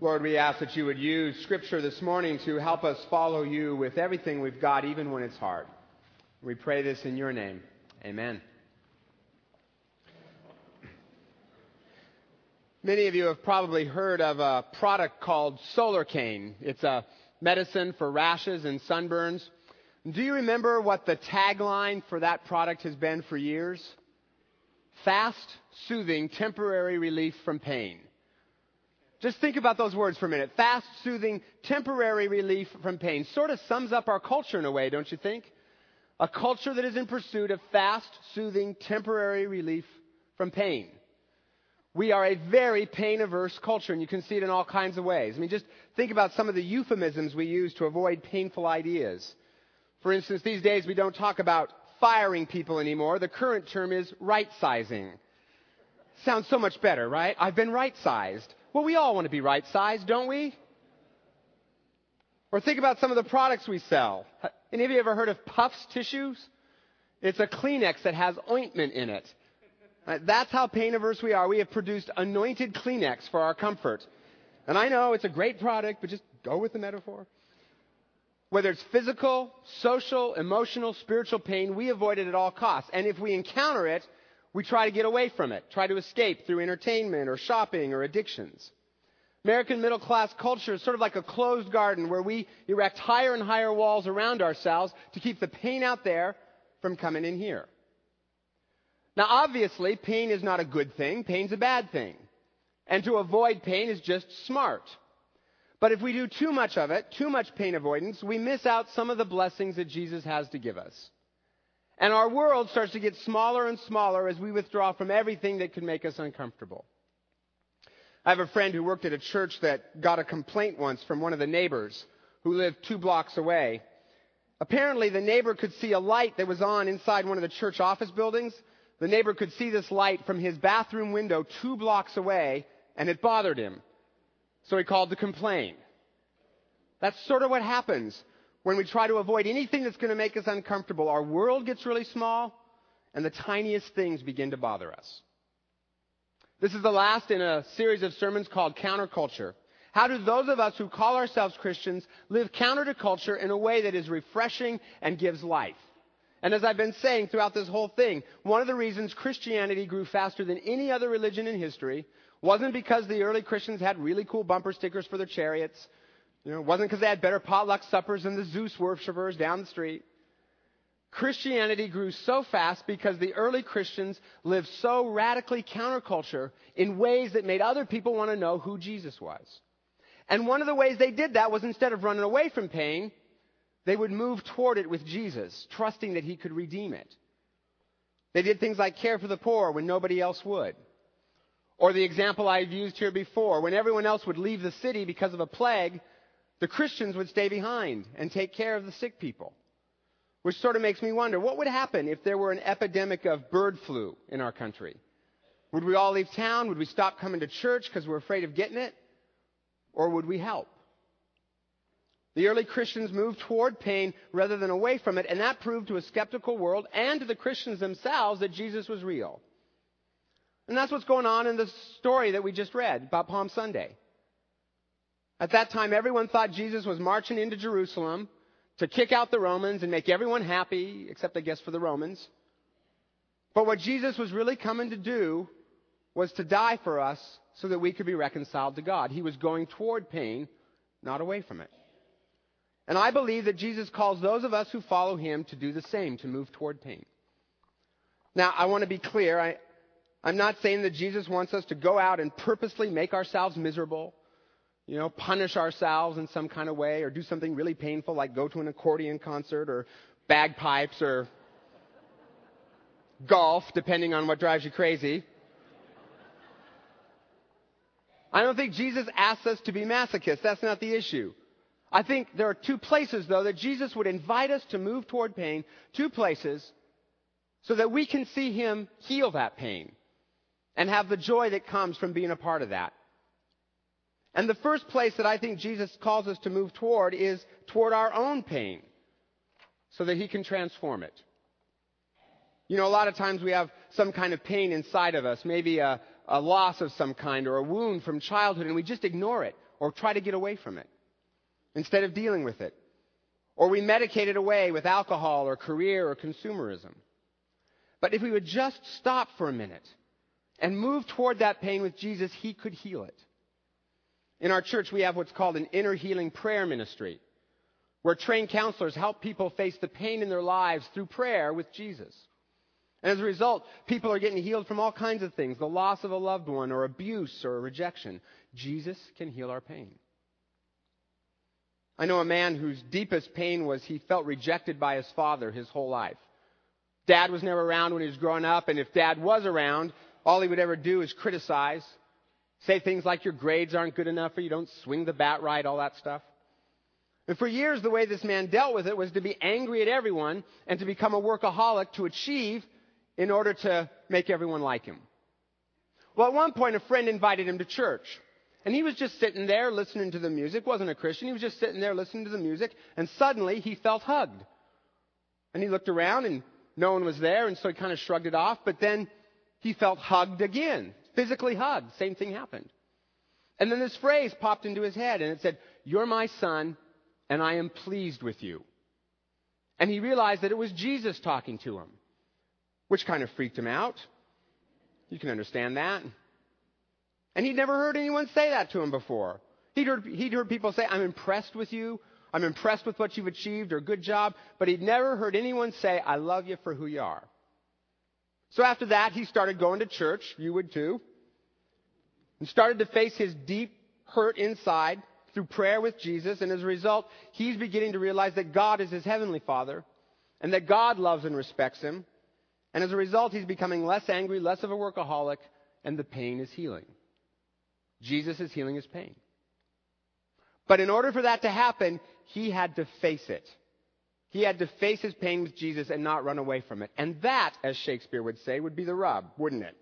Lord, we ask that you would use Scripture this morning to help us follow you with everything we've got, even when it's hard. We pray this in your name. Amen. Many of you have probably heard of a product called Solarcaine. It's a medicine for rashes and sunburns. Do you remember what the tagline for that product has been for years? Fast, soothing, temporary relief from pain. Just think about those words for a minute. Fast, soothing, temporary relief from pain. Sort of sums up our culture in a way, don't you think? A culture that is in pursuit of fast, soothing, temporary relief from pain. We are a very pain averse culture, and you can see it in all kinds of ways. I mean, just think about some of the euphemisms we use to avoid painful ideas. For instance, these days we don't talk about firing people anymore. The current term is right sizing. Sounds so much better, right? I've been right sized. Well, we all want to be right sized, don't we? Or think about some of the products we sell. Any of you ever heard of Puffs tissues? It's a Kleenex that has ointment in it. Uh, that's how pain averse we are. We have produced anointed Kleenex for our comfort. And I know it's a great product, but just go with the metaphor. Whether it's physical, social, emotional, spiritual pain, we avoid it at all costs. And if we encounter it, we try to get away from it, try to escape through entertainment or shopping or addictions. American middle class culture is sort of like a closed garden where we erect higher and higher walls around ourselves to keep the pain out there from coming in here. Now, obviously, pain is not a good thing. Pain's a bad thing. And to avoid pain is just smart. But if we do too much of it, too much pain avoidance, we miss out some of the blessings that Jesus has to give us. And our world starts to get smaller and smaller as we withdraw from everything that could make us uncomfortable. I have a friend who worked at a church that got a complaint once from one of the neighbors who lived two blocks away. Apparently, the neighbor could see a light that was on inside one of the church office buildings. The neighbor could see this light from his bathroom window two blocks away, and it bothered him. So he called to complain. That's sort of what happens when we try to avoid anything that's going to make us uncomfortable. Our world gets really small, and the tiniest things begin to bother us. This is the last in a series of sermons called Counterculture. How do those of us who call ourselves Christians live counter to culture in a way that is refreshing and gives life? And as I've been saying throughout this whole thing, one of the reasons Christianity grew faster than any other religion in history wasn't because the early Christians had really cool bumper stickers for their chariots. You know, it wasn't because they had better potluck suppers than the Zeus worshippers down the street. Christianity grew so fast because the early Christians lived so radically counterculture in ways that made other people want to know who Jesus was. And one of the ways they did that was instead of running away from pain, they would move toward it with Jesus, trusting that he could redeem it. They did things like care for the poor when nobody else would. Or the example I've used here before, when everyone else would leave the city because of a plague, the Christians would stay behind and take care of the sick people. Which sort of makes me wonder what would happen if there were an epidemic of bird flu in our country? Would we all leave town? Would we stop coming to church because we're afraid of getting it? Or would we help? The early Christians moved toward pain rather than away from it, and that proved to a skeptical world and to the Christians themselves that Jesus was real. And that's what's going on in the story that we just read about Palm Sunday. At that time, everyone thought Jesus was marching into Jerusalem to kick out the Romans and make everyone happy, except I guess for the Romans. But what Jesus was really coming to do was to die for us so that we could be reconciled to God. He was going toward pain, not away from it. And I believe that Jesus calls those of us who follow him to do the same, to move toward pain. Now, I want to be clear. I, I'm not saying that Jesus wants us to go out and purposely make ourselves miserable, you know, punish ourselves in some kind of way, or do something really painful like go to an accordion concert or bagpipes or golf, depending on what drives you crazy. I don't think Jesus asks us to be masochists. That's not the issue. I think there are two places, though, that Jesus would invite us to move toward pain, two places, so that we can see Him heal that pain and have the joy that comes from being a part of that. And the first place that I think Jesus calls us to move toward is toward our own pain, so that He can transform it. You know, a lot of times we have some kind of pain inside of us, maybe a, a loss of some kind or a wound from childhood and we just ignore it or try to get away from it instead of dealing with it. Or we medicate it away with alcohol or career or consumerism. But if we would just stop for a minute and move toward that pain with Jesus, He could heal it. In our church, we have what's called an inner healing prayer ministry, where trained counselors help people face the pain in their lives through prayer with Jesus. And as a result, people are getting healed from all kinds of things the loss of a loved one, or abuse, or rejection. Jesus can heal our pain. I know a man whose deepest pain was he felt rejected by his father his whole life. Dad was never around when he was growing up, and if dad was around, all he would ever do is criticize, say things like your grades aren't good enough or you don't swing the bat right, all that stuff. And for years, the way this man dealt with it was to be angry at everyone and to become a workaholic to achieve in order to make everyone like him. Well, at one point, a friend invited him to church. And he was just sitting there listening to the music, wasn't a Christian. He was just sitting there listening to the music, and suddenly he felt hugged. And he looked around and no one was there, and so he kind of shrugged it off, but then he felt hugged again, physically hugged. Same thing happened. And then this phrase popped into his head, and it said, You're my son, and I am pleased with you. And he realized that it was Jesus talking to him which kind of freaked him out. You can understand that. And he'd never heard anyone say that to him before. He'd heard, he'd heard people say, I'm impressed with you. I'm impressed with what you've achieved or good job. But he'd never heard anyone say, I love you for who you are. So after that, he started going to church. You would too. And started to face his deep hurt inside through prayer with Jesus. And as a result, he's beginning to realize that God is his heavenly father and that God loves and respects him and as a result, he's becoming less angry, less of a workaholic, and the pain is healing. Jesus is healing his pain. But in order for that to happen, he had to face it. He had to face his pain with Jesus and not run away from it. And that, as Shakespeare would say, would be the rub, wouldn't it?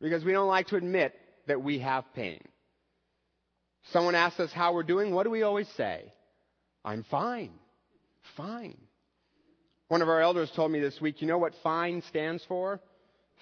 Because we don't like to admit that we have pain. Someone asks us how we're doing, what do we always say? I'm fine. Fine. One of our elders told me this week, you know what FINE stands for?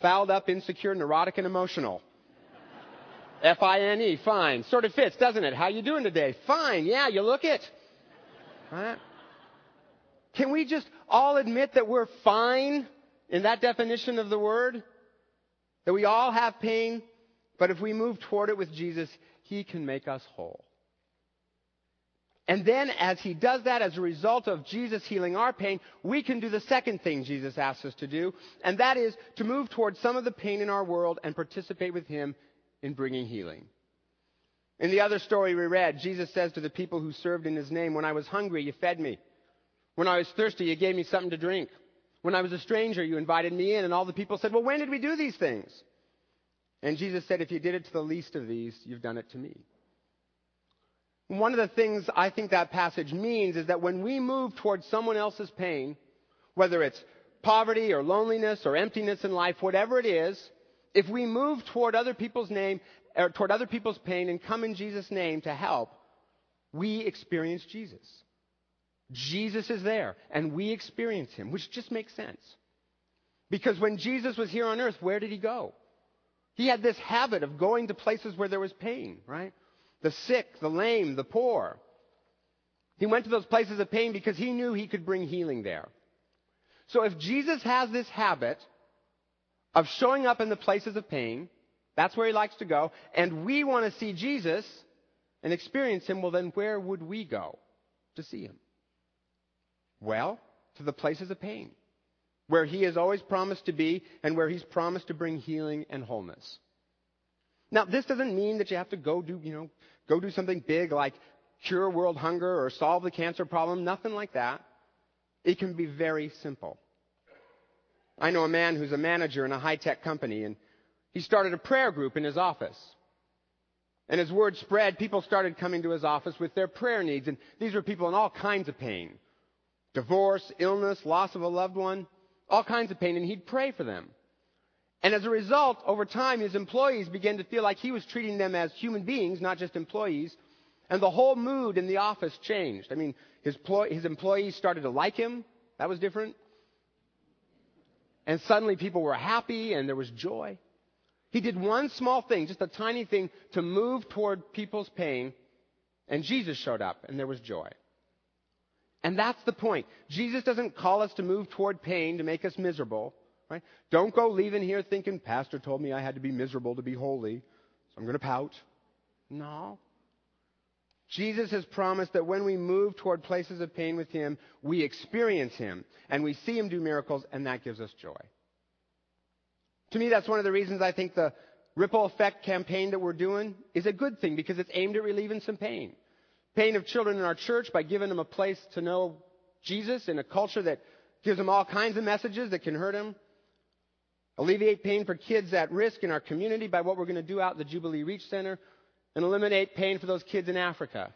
Fouled up, insecure, neurotic, and emotional. F-I-N-E, fine. Sort of fits, doesn't it? How you doing today? Fine. Yeah, you look it. Right? Can we just all admit that we're fine in that definition of the word? That we all have pain, but if we move toward it with Jesus, He can make us whole. And then as he does that as a result of Jesus healing our pain, we can do the second thing Jesus asks us to do, and that is to move towards some of the pain in our world and participate with him in bringing healing. In the other story we read, Jesus says to the people who served in his name, When I was hungry, you fed me. When I was thirsty, you gave me something to drink. When I was a stranger, you invited me in. And all the people said, Well, when did we do these things? And Jesus said, If you did it to the least of these, you've done it to me. One of the things I think that passage means is that when we move towards someone else's pain, whether it's poverty or loneliness or emptiness in life, whatever it is, if we move toward other people's name, or toward other people's pain and come in Jesus' name to help, we experience Jesus. Jesus is there, and we experience him, which just makes sense. Because when Jesus was here on earth, where did he go? He had this habit of going to places where there was pain, right? the sick, the lame, the poor. He went to those places of pain because he knew he could bring healing there. So if Jesus has this habit of showing up in the places of pain, that's where he likes to go, and we want to see Jesus and experience him, well, then where would we go to see him? Well, to the places of pain, where he has always promised to be and where he's promised to bring healing and wholeness. Now, this doesn't mean that you have to go do, you know, go do something big like cure world hunger or solve the cancer problem. Nothing like that. It can be very simple. I know a man who's a manager in a high tech company and he started a prayer group in his office. And as word spread, people started coming to his office with their prayer needs. And these were people in all kinds of pain. Divorce, illness, loss of a loved one, all kinds of pain. And he'd pray for them. And as a result, over time, his employees began to feel like he was treating them as human beings, not just employees. And the whole mood in the office changed. I mean, his, his employees started to like him. That was different. And suddenly people were happy and there was joy. He did one small thing, just a tiny thing, to move toward people's pain, and Jesus showed up, and there was joy. And that's the point. Jesus doesn't call us to move toward pain to make us miserable. Right? Don't go leaving here thinking, Pastor told me I had to be miserable to be holy, so I'm going to pout. No. Jesus has promised that when we move toward places of pain with Him, we experience Him and we see Him do miracles, and that gives us joy. To me, that's one of the reasons I think the ripple effect campaign that we're doing is a good thing because it's aimed at relieving some pain. Pain of children in our church by giving them a place to know Jesus in a culture that gives them all kinds of messages that can hurt them. Alleviate pain for kids at risk in our community by what we're going to do out at the Jubilee Reach Center. And eliminate pain for those kids in Africa.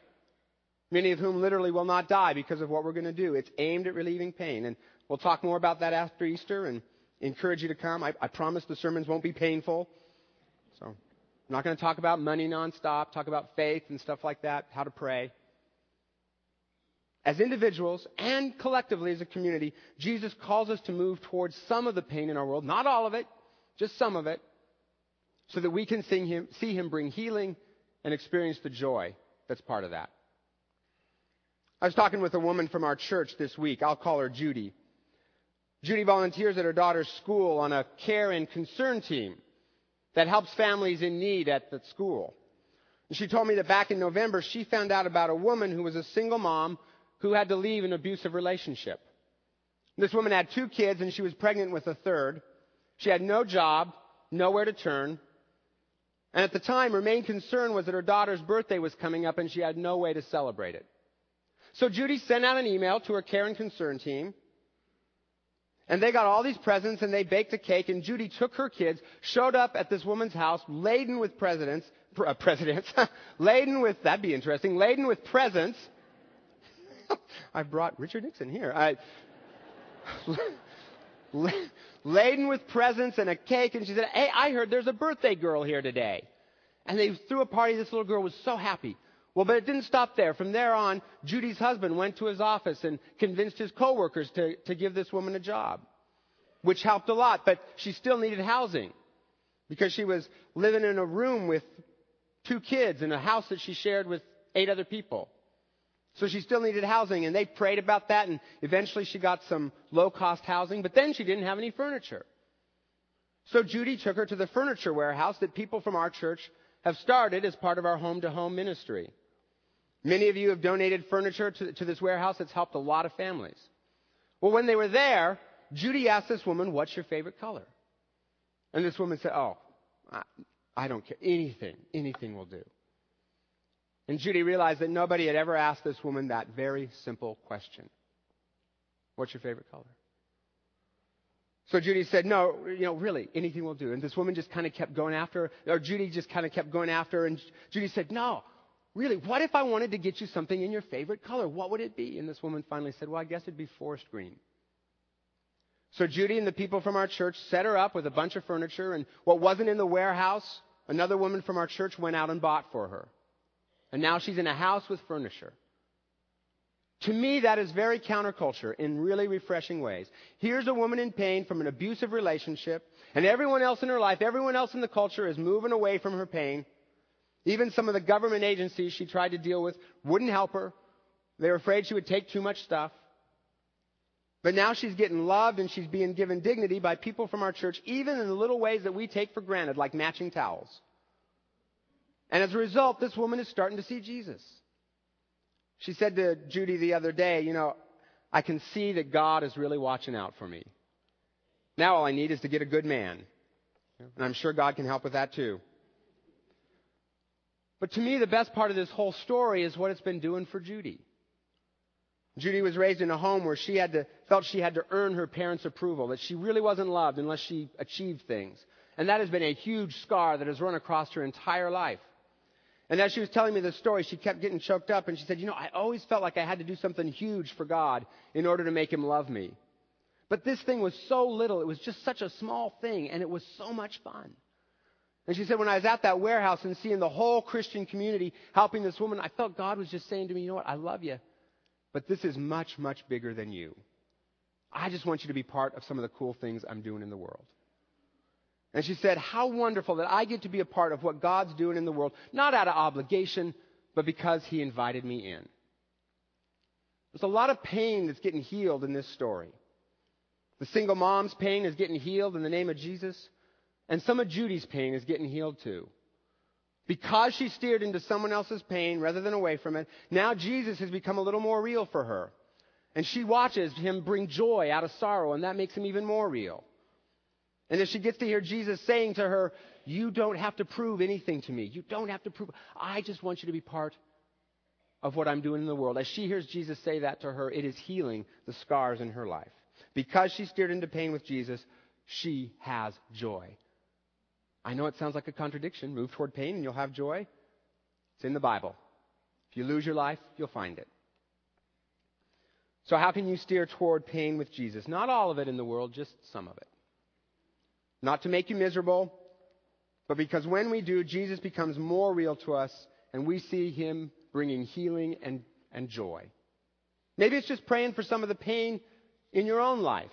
Many of whom literally will not die because of what we're going to do. It's aimed at relieving pain. And we'll talk more about that after Easter and encourage you to come. I, I promise the sermons won't be painful. I'm not going to talk about money nonstop, talk about faith and stuff like that, how to pray. As individuals and collectively as a community, Jesus calls us to move towards some of the pain in our world, not all of it, just some of it, so that we can him, see Him bring healing and experience the joy that's part of that. I was talking with a woman from our church this week. I'll call her Judy. Judy volunteers at her daughter's school on a care and concern team that helps families in need at the school. And she told me that back in November, she found out about a woman who was a single mom who had to leave an abusive relationship. This woman had two kids and she was pregnant with a third. She had no job, nowhere to turn. And at the time, her main concern was that her daughter's birthday was coming up and she had no way to celebrate it. So Judy sent out an email to her care and concern team and they got all these presents and they baked a cake and Judy took her kids, showed up at this woman's house laden with presidents, uh, presidents, laden with, that'd be interesting, laden with presents. I brought Richard Nixon here. I, laden with presents and a cake and she said, hey, I heard there's a birthday girl here today. And they threw a party. This little girl was so happy. Well, but it didn't stop there. From there on, Judy's husband went to his office and convinced his coworkers to, to give this woman a job, which helped a lot, but she still needed housing because she was living in a room with two kids in a house that she shared with eight other people. So she still needed housing and they prayed about that and eventually she got some low cost housing, but then she didn't have any furniture. So Judy took her to the furniture warehouse that people from our church have started as part of our home to home ministry. Many of you have donated furniture to, to this warehouse It's helped a lot of families. Well, when they were there, Judy asked this woman, What's your favorite color? And this woman said, Oh, I, I don't care. Anything, anything will do. And Judy realized that nobody had ever asked this woman that very simple question What's your favorite color? So Judy said, No, you know, really, anything will do. And this woman just kind of kept going after her, or Judy just kind of kept going after her. And Judy said, No, really, what if I wanted to get you something in your favorite color? What would it be? And this woman finally said, Well, I guess it'd be forest green. So Judy and the people from our church set her up with a bunch of furniture, and what wasn't in the warehouse, another woman from our church went out and bought for her. And now she's in a house with furniture. To me, that is very counterculture in really refreshing ways. Here's a woman in pain from an abusive relationship, and everyone else in her life, everyone else in the culture is moving away from her pain. Even some of the government agencies she tried to deal with wouldn't help her. They were afraid she would take too much stuff. But now she's getting loved and she's being given dignity by people from our church, even in the little ways that we take for granted, like matching towels. And as a result, this woman is starting to see Jesus. She said to Judy the other day, you know, I can see that God is really watching out for me. Now all I need is to get a good man. And I'm sure God can help with that too. But to me, the best part of this whole story is what it's been doing for Judy. Judy was raised in a home where she had to, felt she had to earn her parents' approval, that she really wasn't loved unless she achieved things. And that has been a huge scar that has run across her entire life. And as she was telling me this story, she kept getting choked up and she said, You know, I always felt like I had to do something huge for God in order to make him love me. But this thing was so little, it was just such a small thing, and it was so much fun. And she said, when I was at that warehouse and seeing the whole Christian community helping this woman, I felt God was just saying to me, you know what, I love you, but this is much, much bigger than you. I just want you to be part of some of the cool things I'm doing in the world. And she said, How wonderful that I get to be a part of what God's doing in the world, not out of obligation, but because He invited me in. There's a lot of pain that's getting healed in this story. The single mom's pain is getting healed in the name of Jesus, and some of Judy's pain is getting healed too. Because she steered into someone else's pain rather than away from it, now Jesus has become a little more real for her. And she watches him bring joy out of sorrow, and that makes him even more real. And as she gets to hear Jesus saying to her, You don't have to prove anything to me. You don't have to prove. I just want you to be part of what I'm doing in the world. As she hears Jesus say that to her, it is healing the scars in her life. Because she steered into pain with Jesus, she has joy. I know it sounds like a contradiction. Move toward pain and you'll have joy. It's in the Bible. If you lose your life, you'll find it. So, how can you steer toward pain with Jesus? Not all of it in the world, just some of it. Not to make you miserable, but because when we do, Jesus becomes more real to us and we see him bringing healing and, and joy. Maybe it's just praying for some of the pain in your own life.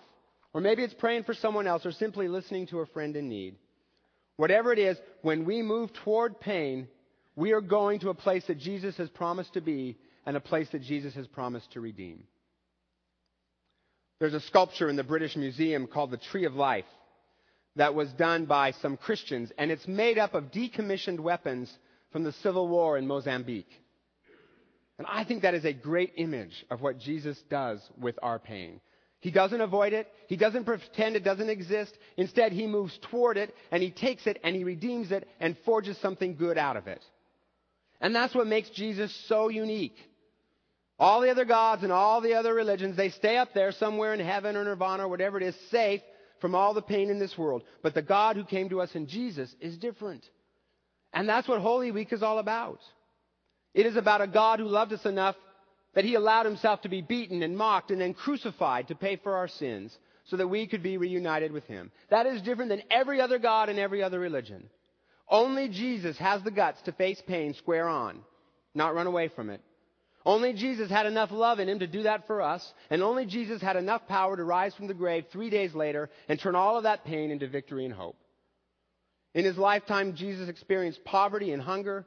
Or maybe it's praying for someone else or simply listening to a friend in need. Whatever it is, when we move toward pain, we are going to a place that Jesus has promised to be and a place that Jesus has promised to redeem. There's a sculpture in the British Museum called the Tree of Life that was done by some Christians, and it's made up of decommissioned weapons from the Civil War in Mozambique. And I think that is a great image of what Jesus does with our pain. He doesn't avoid it. He doesn't pretend it doesn't exist. Instead, he moves toward it and he takes it and he redeems it and forges something good out of it. And that's what makes Jesus so unique. All the other gods and all the other religions, they stay up there somewhere in heaven or nirvana or whatever it is, safe from all the pain in this world. But the God who came to us in Jesus is different. And that's what Holy Week is all about. It is about a God who loved us enough that he allowed himself to be beaten and mocked and then crucified to pay for our sins so that we could be reunited with him. That is different than every other God and every other religion. Only Jesus has the guts to face pain square on, not run away from it. Only Jesus had enough love in him to do that for us, and only Jesus had enough power to rise from the grave three days later and turn all of that pain into victory and hope. In his lifetime, Jesus experienced poverty and hunger,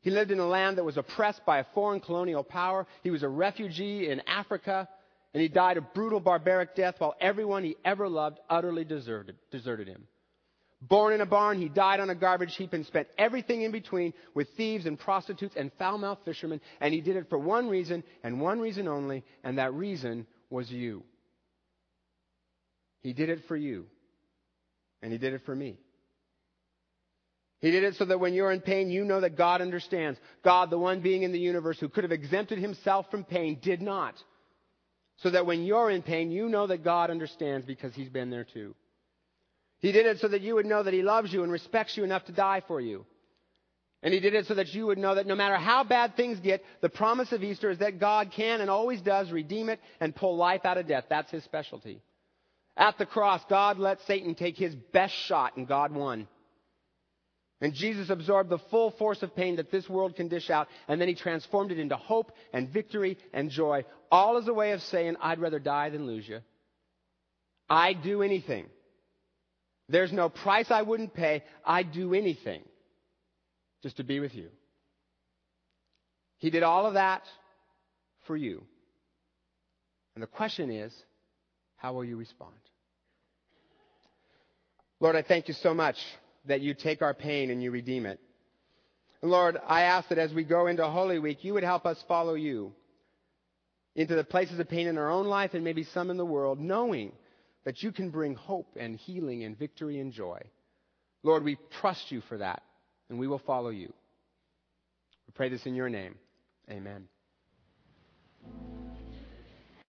he lived in a land that was oppressed by a foreign colonial power. He was a refugee in Africa, and he died a brutal, barbaric death while everyone he ever loved utterly deserted, deserted him. Born in a barn, he died on a garbage heap and spent everything in between with thieves and prostitutes and foul-mouthed fishermen, and he did it for one reason and one reason only, and that reason was you. He did it for you, and he did it for me. He did it so that when you're in pain, you know that God understands. God, the one being in the universe who could have exempted himself from pain, did not. So that when you're in pain, you know that God understands because he's been there too. He did it so that you would know that he loves you and respects you enough to die for you. And he did it so that you would know that no matter how bad things get, the promise of Easter is that God can and always does redeem it and pull life out of death. That's his specialty. At the cross, God let Satan take his best shot and God won. And Jesus absorbed the full force of pain that this world can dish out, and then he transformed it into hope and victory and joy, all as a way of saying, I'd rather die than lose you. I'd do anything. There's no price I wouldn't pay. I'd do anything just to be with you. He did all of that for you. And the question is, how will you respond? Lord, I thank you so much that you take our pain and you redeem it. Lord, I ask that as we go into Holy Week, you would help us follow you into the places of pain in our own life and maybe some in the world, knowing that you can bring hope and healing and victory and joy. Lord, we trust you for that, and we will follow you. We pray this in your name. Amen.